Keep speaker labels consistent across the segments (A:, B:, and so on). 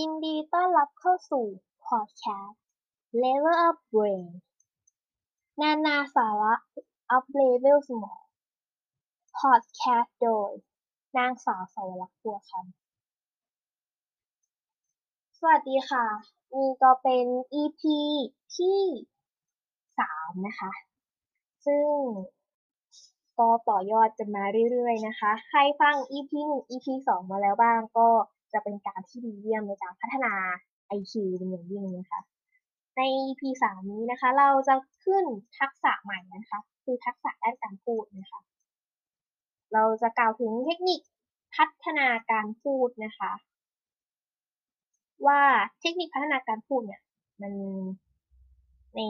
A: ยินดีต้อนรับเข้าสู่พอดแคสต์ Level Up Brain นานาสาระ up level สมองพอดแคสต์โดย นางสาวสาวรักษ์บัวคำสวัสดีค่ะ นี่ก็เป็น EP ที่สามนะคะ ซึ่งก็ต่อยอดกันมาเรื่อยๆนะคะ ใครฟัง EP 1 EP 2 มาแล้วบ้างก็ จะเป็นการที่ดีเยี่ยมในการพัฒนา IQ เป็นอย่างยิ่งนะคะใน EP 3นี้นะคะ เราจะขึ้นทักษะใหม่นะคะ คือทักษะด้านการพูดนะคะ เราจะกล่าวถึงเทคนิคพัฒนาการพูดนะคะ ว่าเทคนิคพัฒนาการพูดเนี่ย มันใน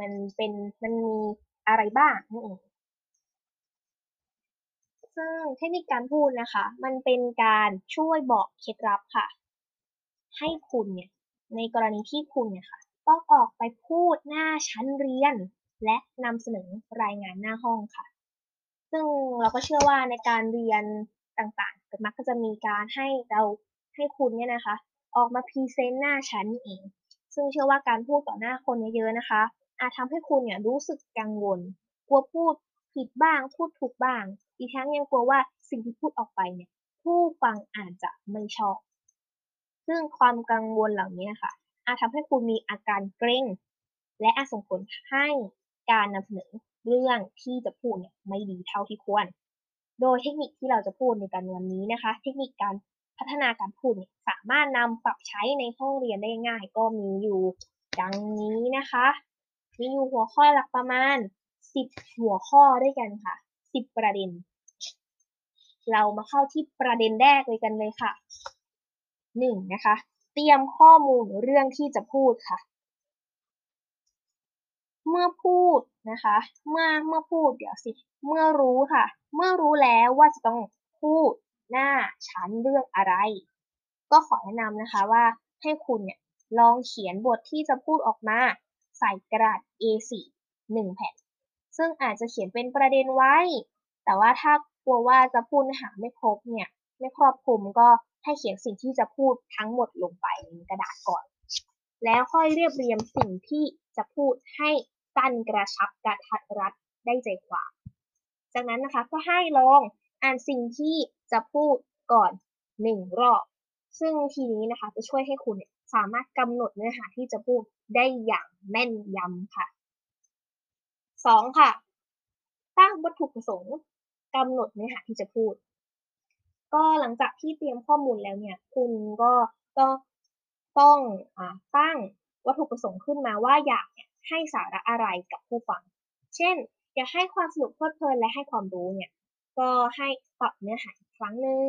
A: มันเป็นมันมีอะไรบ้างนั่นเอง ซึ่งเทคนิคการพูดนะคะ มันเป็นการช่วยบอกเคล็ดลับค่ะ ให้คุณเนี่ยในกรณีที่คุณเนี่ยค่ะต้องออกไปพูดหน้าชั้นเรียน และนำเสนอรายงานหน้าห้องค่ะ ซึ่งเราก็เชื่อว่าในการเรียนต่างๆมักก็จะมีการให้เราให้คุณเนี่ยนะคะ ออกมาพรีเซนต์หน้าชั้นเอง ซึ่งเชื่อว่าการพูดต่อหน้าคนเยอะๆนะคะ อาจทำให้คุณเนี่ยรู้สึกกังวล กลัวพูดผิดบ้าง พูดถูกบ้าง อีกทั้งยังกลัวว่าสิ่งที่พูดออกไปเนี่ยผู้ฟังอาจจะไม่ชอบ ซึ่งความกังวลเหล่านี้ค่ะ อาจทำให้คุณมีอาการเกร็งและอาจส่งผลให้การนำเสนอเรื่องที่จะพูดเนี่ยไม่ดีเท่าที่ควร โดยเทคนิคที่เราจะพูดในการวันนี้นะคะ เทคนิคการพัฒนาการพูดเนี่ยสามารถนำปรับใช้ในห้องเรียนได้ง่าย ก็มีอยู่ดังนี้นะคะ มีอยู่หัวข้อหลักประมาณ 10 หัวข้อด้วยกันค่ะ 10 ประเด็น เรามาเข้าที่ประเด็นแรกเลยกันเลยค่ะ 1. นะคะ เตรียมข้อมูลเรื่องที่จะพูดค่ะ เมื่อพูดนะคะ เมื่อเมื่อพูดเดี๋ยวสิ เมื่อรู้ค่ะ เมื่อรู้แล้วว่าจะต้องพูดหน้าชั้นเรื่องอะไร ก็ขอแนะนำนะคะว่าให้คุณเนี่ยลองเขียนบทที่จะพูดออกมา ใส่กระดาษ A4 1แผ่น ซึ่งอาจจะเขียนเป็นประเด็นไว้ แต่ว่าถ้า ลัวว่าจะพูดเนื้อหาไม่ครบเนี่ย ไม่ครอบคลุมก็ให้เขียนสิ่งที่จะพูดทั้งหมดลงไปในกระดาษก่อน แล้วค่อยเรียบเรียงสิ่งที่จะพูดให้สั้นกระชับกระทัดรัดได้ใจความ จากนั้นนะคะก็ให้ลองอ่านสิ่งที่จะพูดก่อนหนึ่งรอบ ซึ่งทีนี้นะคะจะช่วยให้คุณสามารถกำหนดเนื้อหาที่จะพูดได้อย่างแม่นยำค่ะ 2. ค่ะ ตั้งวัตถุประสงค์ กำหนดเนื้อหาที่จะพูด ก็หลังจากที่เตรียมข้อมูลแล้วเนี่ย คุณก็ก็ต้องอตั้งวัตถุประสงค์ขึ้นมาว่าอยากให้สาระอะไรกับผู้ฟัง เช่น อยากให้ความสนุกเพลิดเพลินและให้ความรู้เนี่ย ก็ให้ปรับเนื้อหาอีกครั้งหนึ่ง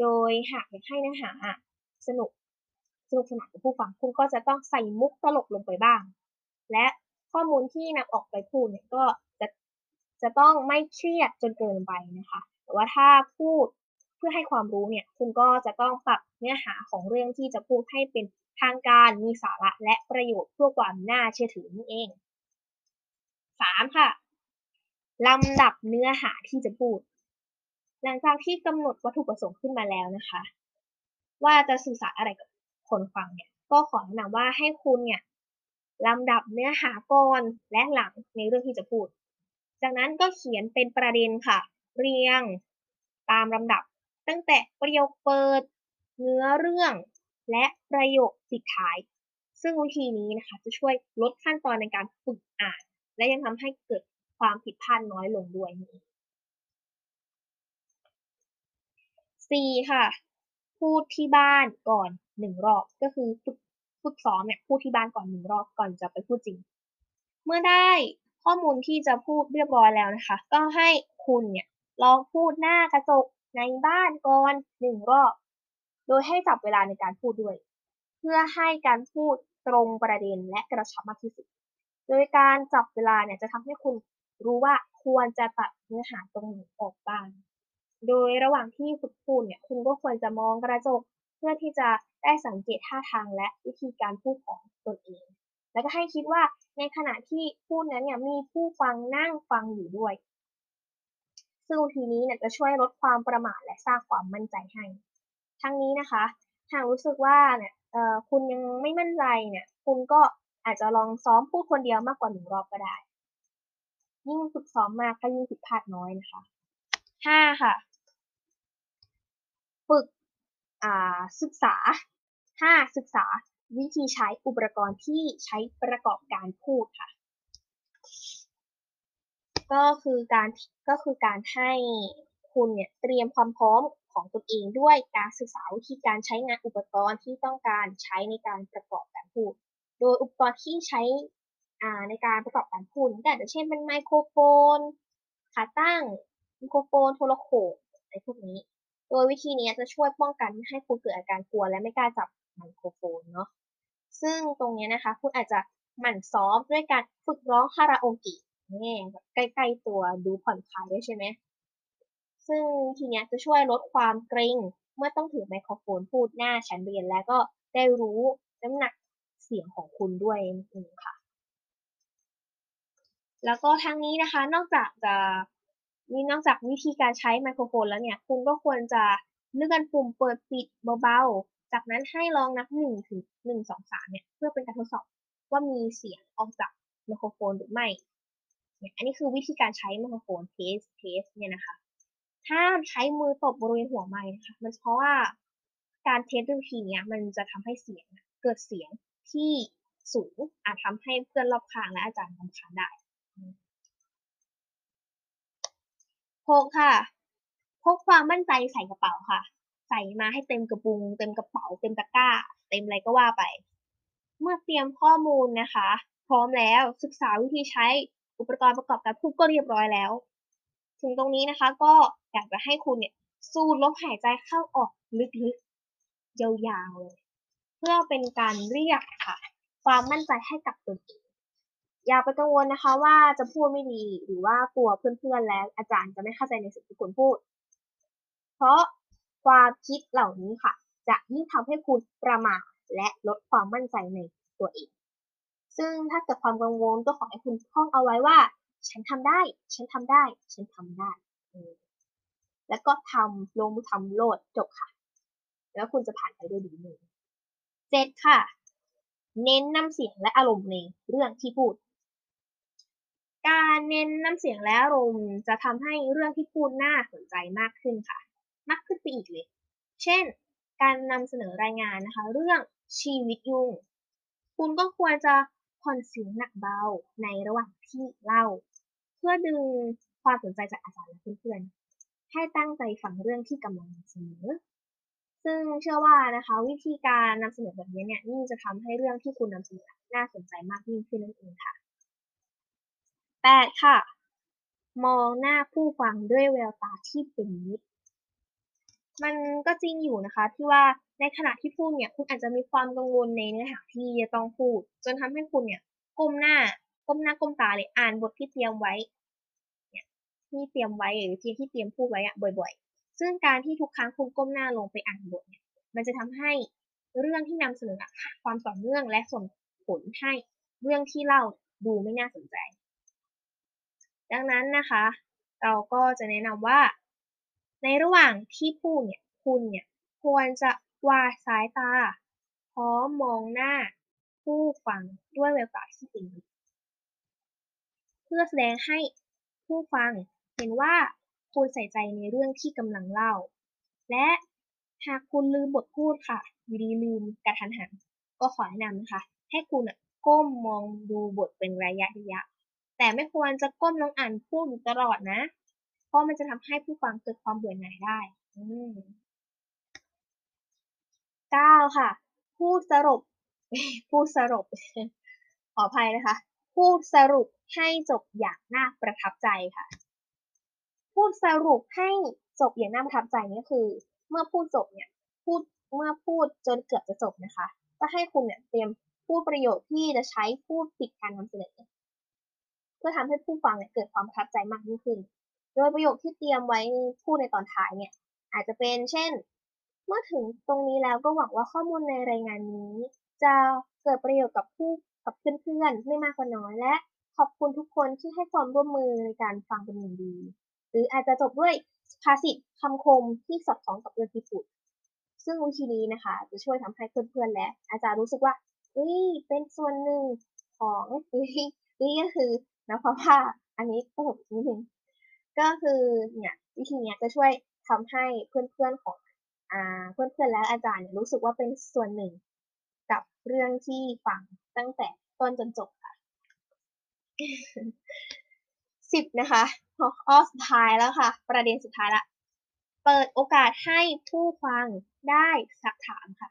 A: โดยหากอยากให้เนื้อหาสนุกสนุกสนานกับผู้ฟัง คุณก็จะต้องใส่มุกตลกลงไปบ้าง และข้อมูลที่นำออกไปพูดเนี่ยก็ จะต้องไม่เครียดจนเกินไปนะคะ แต่ว่าถ้าพูดเพื่อให้ความรู้เนี่ย คุณก็จะต้องปรับเนื้อหาของเรื่องที่จะพูดให้เป็นทางการมีสาระและประโยชน์เพื่อความน่าเชื่อถือนี่เอง 3. ค่ะลำดับเนื้อหาที่จะพูด หลังจากที่กำหนดวัตถุประสงค์ขึ้นมาแล้วนะคะ ว่าจะสื่อสารอะไรกับคนฟังเนี่ย ก็ขอแนะนำว่าให้คุณเนี่ยลำดับเนื้อหาก่อนและหลังในเรื่องที่จะพูด จากนั้นก็เขียนเป็นประเด็นค่ะ เรียงตามลำดับ ตั้งแต่ประโยคเปิด เนื้อเรื่อง และประโยคปิดท้าย ซึ่งวิธีนี้นะคะ จะช่วยลดขั้นตอนในการฝึกอ่าน และยังทำให้เกิดความผิดพลาดน้อยลงด้วยนี่ 4. ค่ะ พูดที่บ้านก่อนหนึ่งรอบ ก็คือฝึกฝึกซ้อมเนี่ยพูดที่บ้านก่อนหนึ่งรอบก่อนจะไปพูดจริง เมื่อได้ ข้อมูลที่จะพูดเรียบร้อยแล้วนะคะ ก็ให้คุณเนี่ยลองพูดหน้ากระจกในบ้านก่อนหนึ่งรอบโดยให้จับเวลาในการพูดด้วย เพื่อให้การพูดตรงประเด็นและกระชับมากที่สุด โดยการจับเวลาเนี่ยจะทำให้คุณรู้ว่าควรจะตัดเนื้อหาตรงไหนออกบ้าง โดยระหว่างที่ฝึกพูดเนี่ยคุณก็ควรจะมองกระจกเพื่อที่จะได้สังเกตท่าทางและวิธีการพูดของตนเอง แล้วก็ให้คิดว่าในขณะที่พูดนั้นเนี่ยมีผู้ฟังนั่งฟังอยู่ด้วย ซึ่งทีนี้เนี่ยจะช่วยลดความประมาทและสร้างความมั่นใจให้ ทั้งนี้นะคะหากรู้สึกว่าเนี่ยคุณยังไม่มั่นใจเนี่ย คุณก็อาจจะลองซ้อมพูดคนเดียวมากกว่าหนึ่งรอบก็ได้ ยิ่งฝึกซ้อมมากก็ยิ่งผิดพลาดน้อยนะคะห้าค่ะ ฝึกอ่าศึกษาห้าศึกษา วิธีใช้อุปกรณ์ที่ใช้ประกอบการพูดค่ะ ก็คือการก็คือการให้คุณเนี่ยเตรียมความพร้อมของตนเองด้วยการศึกษาวิธีการใช้งานอุปกรณ์ที่ต้องการใช้ในการประกอบการพูด โดยอุปกรณ์ที่ใช้ในการประกอบการพูดแต่เช่นเป็นไมโครโฟนขาตั้งไมโครโฟนโทรโขงอะไรพวกนี้ โดยวิธีนี้จะช่วยป้องกันไม่ให้คุณเกิดอาการกลัวและไม่กล้าจับไมโครโฟนเนาะ ซึ่งตรงนี้นะคะคุณอาจจะหมั่นซ้อมด้วยการฝึกร้องคาราโอเกะนี่แบบใกล้ๆตัวดูผ่อนคลายด้วยใช่ไหมซึ่งทีนี้จะช่วยลดความเกรงเมื่อต้องถือไมโครโฟนพูดหน้าชั้นเรียนแล้วก็ได้รู้น้ำหนักเสียงของคุณด้วยนั่นค่ะ แล้วก็ทั้งนี้นะคะนอกจากจะมีนอกจากวิธีการใช้ไมโครโฟนแล้วเนี่ย คุณก็ควรจะเลื่อนปุ่มเปิดปิดเบาๆ จากนั้นให้ลองนับหนึ่งถึงหนึ่งสองสามเนี่ยเพื่อเป็นการทดสอบว่ามีเสียงออกจากไมโครโฟนหรือไม่เนี่ยอันนี้คือวิธีการใช้ไมโครโฟน test test เนี่ยนะคะ ถ้าใช้มือตบบริเวณหัวไมค์นะคะ มันเพราะว่าการ test ด้วยวิธีนี้มันจะทำให้เสียงเกิดเสียงที่สูงอาจทำให้เพื่อนรอบข้างและอาจารย์รำคาญได้พกค่ะ พกความมั่นใจใส่กระเป๋าค่ะ ใส่มาให้เต็มกระปุง เต็มกระเป๋า เต็มตะกร้า เต็มอะไรก็ว่าไป เมื่อเตรียมข้อมูลนะคะ พร้อมแล้วศึกษาวิธีใช้อุปกรณ์ประกอบการพูดก็เรียบร้อยแล้ว ถึงตรงนี้นะคะก็อยากจะให้คุณเนี่ยสูดลมหายใจเข้าออกลึกๆยาวๆเลยเพื่อเป็นการเรียกค่ะ ความมั่นใจให้กับตนเองอย่าไปกังวลนะคะว่าจะพูดไม่ดีหรือว่ากลัวเพื่อนๆและอาจารย์จะไม่เข้าใจในสิ่งที่คุณพูด เพราะ ความคิดเหล่านี้ค่ะ จะยิ่งทำให้คุณประมาทและลดความมั่นใจในตัวเอง ซึ่งถ้าเกิดความกังวลก็ขอให้คุณท่องเอาไว้ว่า ฉันทำได้ ฉันทำได้ ฉันทำได้ แล้วก็ทำลงมือทำโลดจบค่ะ แล้วคุณจะผ่านไปด้วยดีเลยเจ็ดค่ะ เน้นน้ำเสียงและอารมณ์ในเรื่องที่พูด การเน้นน้ำเสียงและอารมณ์จะทำให้เรื่องที่พูดน่าสนใจมากขึ้นค่ะ มากขึ้นไปอีกเลย เช่น การนำเสนอรายงานนะคะ เรื่องชีวิตยุง คุณก็ควรจะผ่อนเสียงหนักเบาในระหว่างที่เล่า เพื่อดึงความสนใจจากอาจารย์และเพื่อนๆ ให้ตั้งใจฟังเรื่องที่กำลังนำเสนอ ซึ่งเชื่อว่านะคะ วิธีการนำเสนอแบบนี้เนี่ยนี่จะทำให้เรื่องที่คุณนำเสนอน่าสนใจมากยิ่งขึ้นนั่นเองค่ะ 8. ค่ะ มองหน้าผู้ฟังด้วยแววตาที่เป็นมิตร มันก็จริงอยู่นะคะ ที่ว่าในขณะที่พูดเนี่ยคุณอาจจะมีความกังวลในเนื้อหาที่จะต้องพูด จนทำให้คุณเนี่ยก้มหน้าก้มหน้าก้มตาเลยอ่านบทที่เตรียมไว้เนี่ยที่เตรียมไว้หรือที่ที่เตรียมพูดไว้อะบ่อย ๆ ซึ่งการที่ทุกครั้งคุณก้มหน้าลงไปอ่านบทเนี่ยมันจะทำให้เรื่องที่นำเสนอความต่อเนื่องและส่งผลให้เรื่องที่เล่าดูไม่น่าสนใจ ดังนั้นนะคะ เราก็จะแนะนำว่า ในระหว่างที่พูดเนี่ย คุณเนี่ยควรจะวาดสายตา พร้อมมองหน้าผู้ฟังด้วยแววตาที่เป็นมิตรเพื่อแสดงให้ผู้ฟังเห็นว่าคุณใส่ใจในเรื่องที่กำลังเล่า และหากคุณลืมบทพูดค่ะอยู่ดีลืมกระทันหัน ก็ขอแนะนำนะคะ ให้คุณก้มมองดูบทเป็นระยะระยะ แต่ไม่ควรจะก้มลงอ่านพูดตลอดนะ เพราะมันจะทำให้ผู้ฟังเกิดความเบื่อหน่ายได้เก้าค่ะพูดสรุปพูดสรุป ขออภัยนะคะพูดสรุปให้จบอย่างน่าประทับใจค่ะพูดสรุปให้จบอย่างน่าประทับใจนี่คือ เมื่อพูดจบเนี่ย พูดเมื่อพูดจนเกือบจะจบนะคะ ก็ให้คุณเนี่ยเตรียมพูดประโยคที่จะใช้พูดปิดการนำเสนอ เพื่อทำให้ผู้ฟังเนี่ยเกิดความประทับใจมากยิ่งขึ้น ดยประโยคที่เตรียมไว้พูดในตอนท้ายเนี่ย อาจจะเป็นเช่น เมื่อถึงตรงนี้แล้วก็หวังว่าข้อมูลในรายงานนี้ จะเกิดประโยชน์กับผู้กับเพื่อนๆไม่มากก็น้อยและขอบคุณทุกคนที่ให้ความร่วมมือในการฟังเป็นอย่างดี หรืออาจจะจบด้วยภาษิตคำคมที่สอดคล้องกับเรื่องที่พูดซึ่งวิธีนี้นะคะ จะช่วยทำให้เพื่อนๆและ อาจารย์รู้สึกว่าเฮ้ยเป็นส่วนหนึ่งของเฮ้ยนี่ก็คือนะเพราะว่าอันนี้ตลกนิดนึง ก็คือเนี่ยวิธีนี้จะช่วยทำให้เพื่อนๆของอ่าเพื่อนๆและอาจารย์เนี่ยรู้สึกว่าเป็นส่วนหนึ่ง กับเรื่องที่ฟังตั้งแต่ต้นจนจบค่ะสิบนะคะข้อสุดท้ายแล้วค่ะ ประเด็นสุดท้ายละ เปิดโอกาสให้ผู้ฟังได้สักถามค่ะ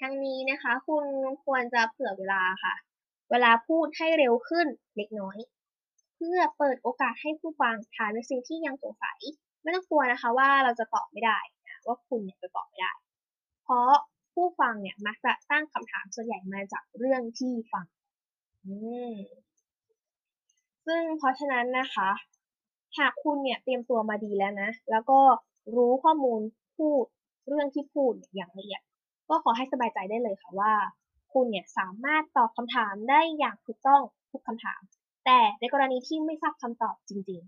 A: ทั้งนี้นะคะ คุณควรจะเผื่อเวลาค่ะ เวลาพูดให้เร็วขึ้นเล็กน้อย พื่อเปิดโอกาสให้ผู้ฟังถามในสิ่งที่ยังสงสัย ไม่ต้องกลัวนะคะว่าเราจะตอบไม่ได้นะว่าคุณเนี่ยจะตอบไม่ได้ เพราะผู้ฟังเนี่ยมักจะตั้งคำถามส่วนใหญ่มาจากเรื่องที่ฟังซึ่งเพราะฉะนั้นนะคะ หากคุณเนี่ยเตรียมตัวมาดีแล้วนะ แล้วก็รู้ข้อมูลพูดเรื่องที่พูดอย่างละเอียด ก็ขอให้สบายใจได้เลยค่ะว่า คุณเนี่ยสามารถตอบคำถามได้อย่างถูกต้องทุกคำถาม แต่ในกรณีที่ไม่ทราบคำตอบจริง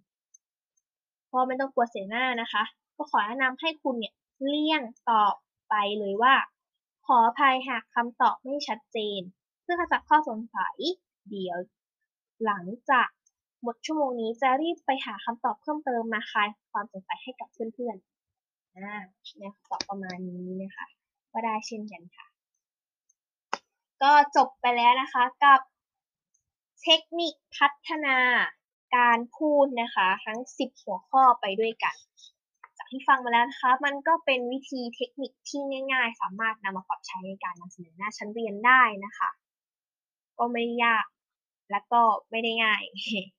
A: ๆก็ไม่ต้องกลัวเสียหน้านะคะ ก็ขอแนะนำให้คุณเนี่ยเลี่ยงตอบไปเลยว่า ขออภัยหากคำตอบไม่ชัดเจน เพื่อขจัดข้อสงสัยเดี๋ยว หลังจากหมดชั่วโมงนี้จะรีบไปหาคำตอบเพิ่มเติมมาคลายความสงสัยให้กับเพื่อนๆอ่าเนี่ยตอบประมาณนี้นะคะก็ได้เช่นกันค่ะ ก็จบไปแล้วนะคะกับ เทคนิคพัฒนาการพูดนะคะ ทั้ง 10 หัวข้อไปด้วยกัน จากที่ฟังมาแล้วนะคะ มันก็เป็นวิธีเทคนิคที่ง่าย ๆ สามารถนำมาปรับใช้ในการนำเสนอหน้าชั้นเรียนได้นะคะ ก็ไม่ยากแล้วก็ไม่ได้ง่าย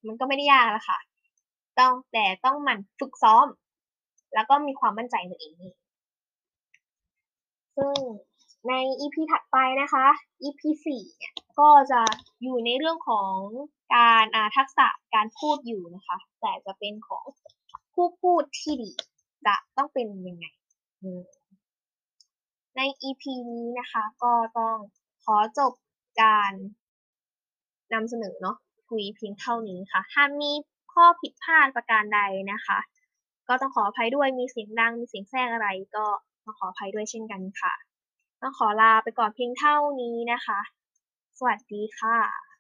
A: มันก็ไม่ได้ยากล้วค่ะ ต้องแต่ต้องหมั่นฝึกซ้อม แล้วก็มีความมั่นใจตัวเองซึ่งใน EP ถัดไปนะคะ EP 4เนี่ย ก็จะอยู่ในเรื่องของการทักษะการพูดอยู่นะคะ แต่จะเป็นของผู้พูดที่ดี จะต้องเป็นยังไง ใน EP นี้นะคะ ก็ต้องขอจบการนำเสนอเนาะคุยเพียงเท่านี้ค่ะ ถ้ามีข้อผิดพลาดประการใดนะคะ ก็ต้องขออภัยด้วยมีเสียงดังมีเสียงแทรกอะไรก็ต้องขออภัยด้วยเช่นกันค่ะ ต้องขอลาไปก่อนเพียงเท่านี้นะคะ สวัสดีค่ะ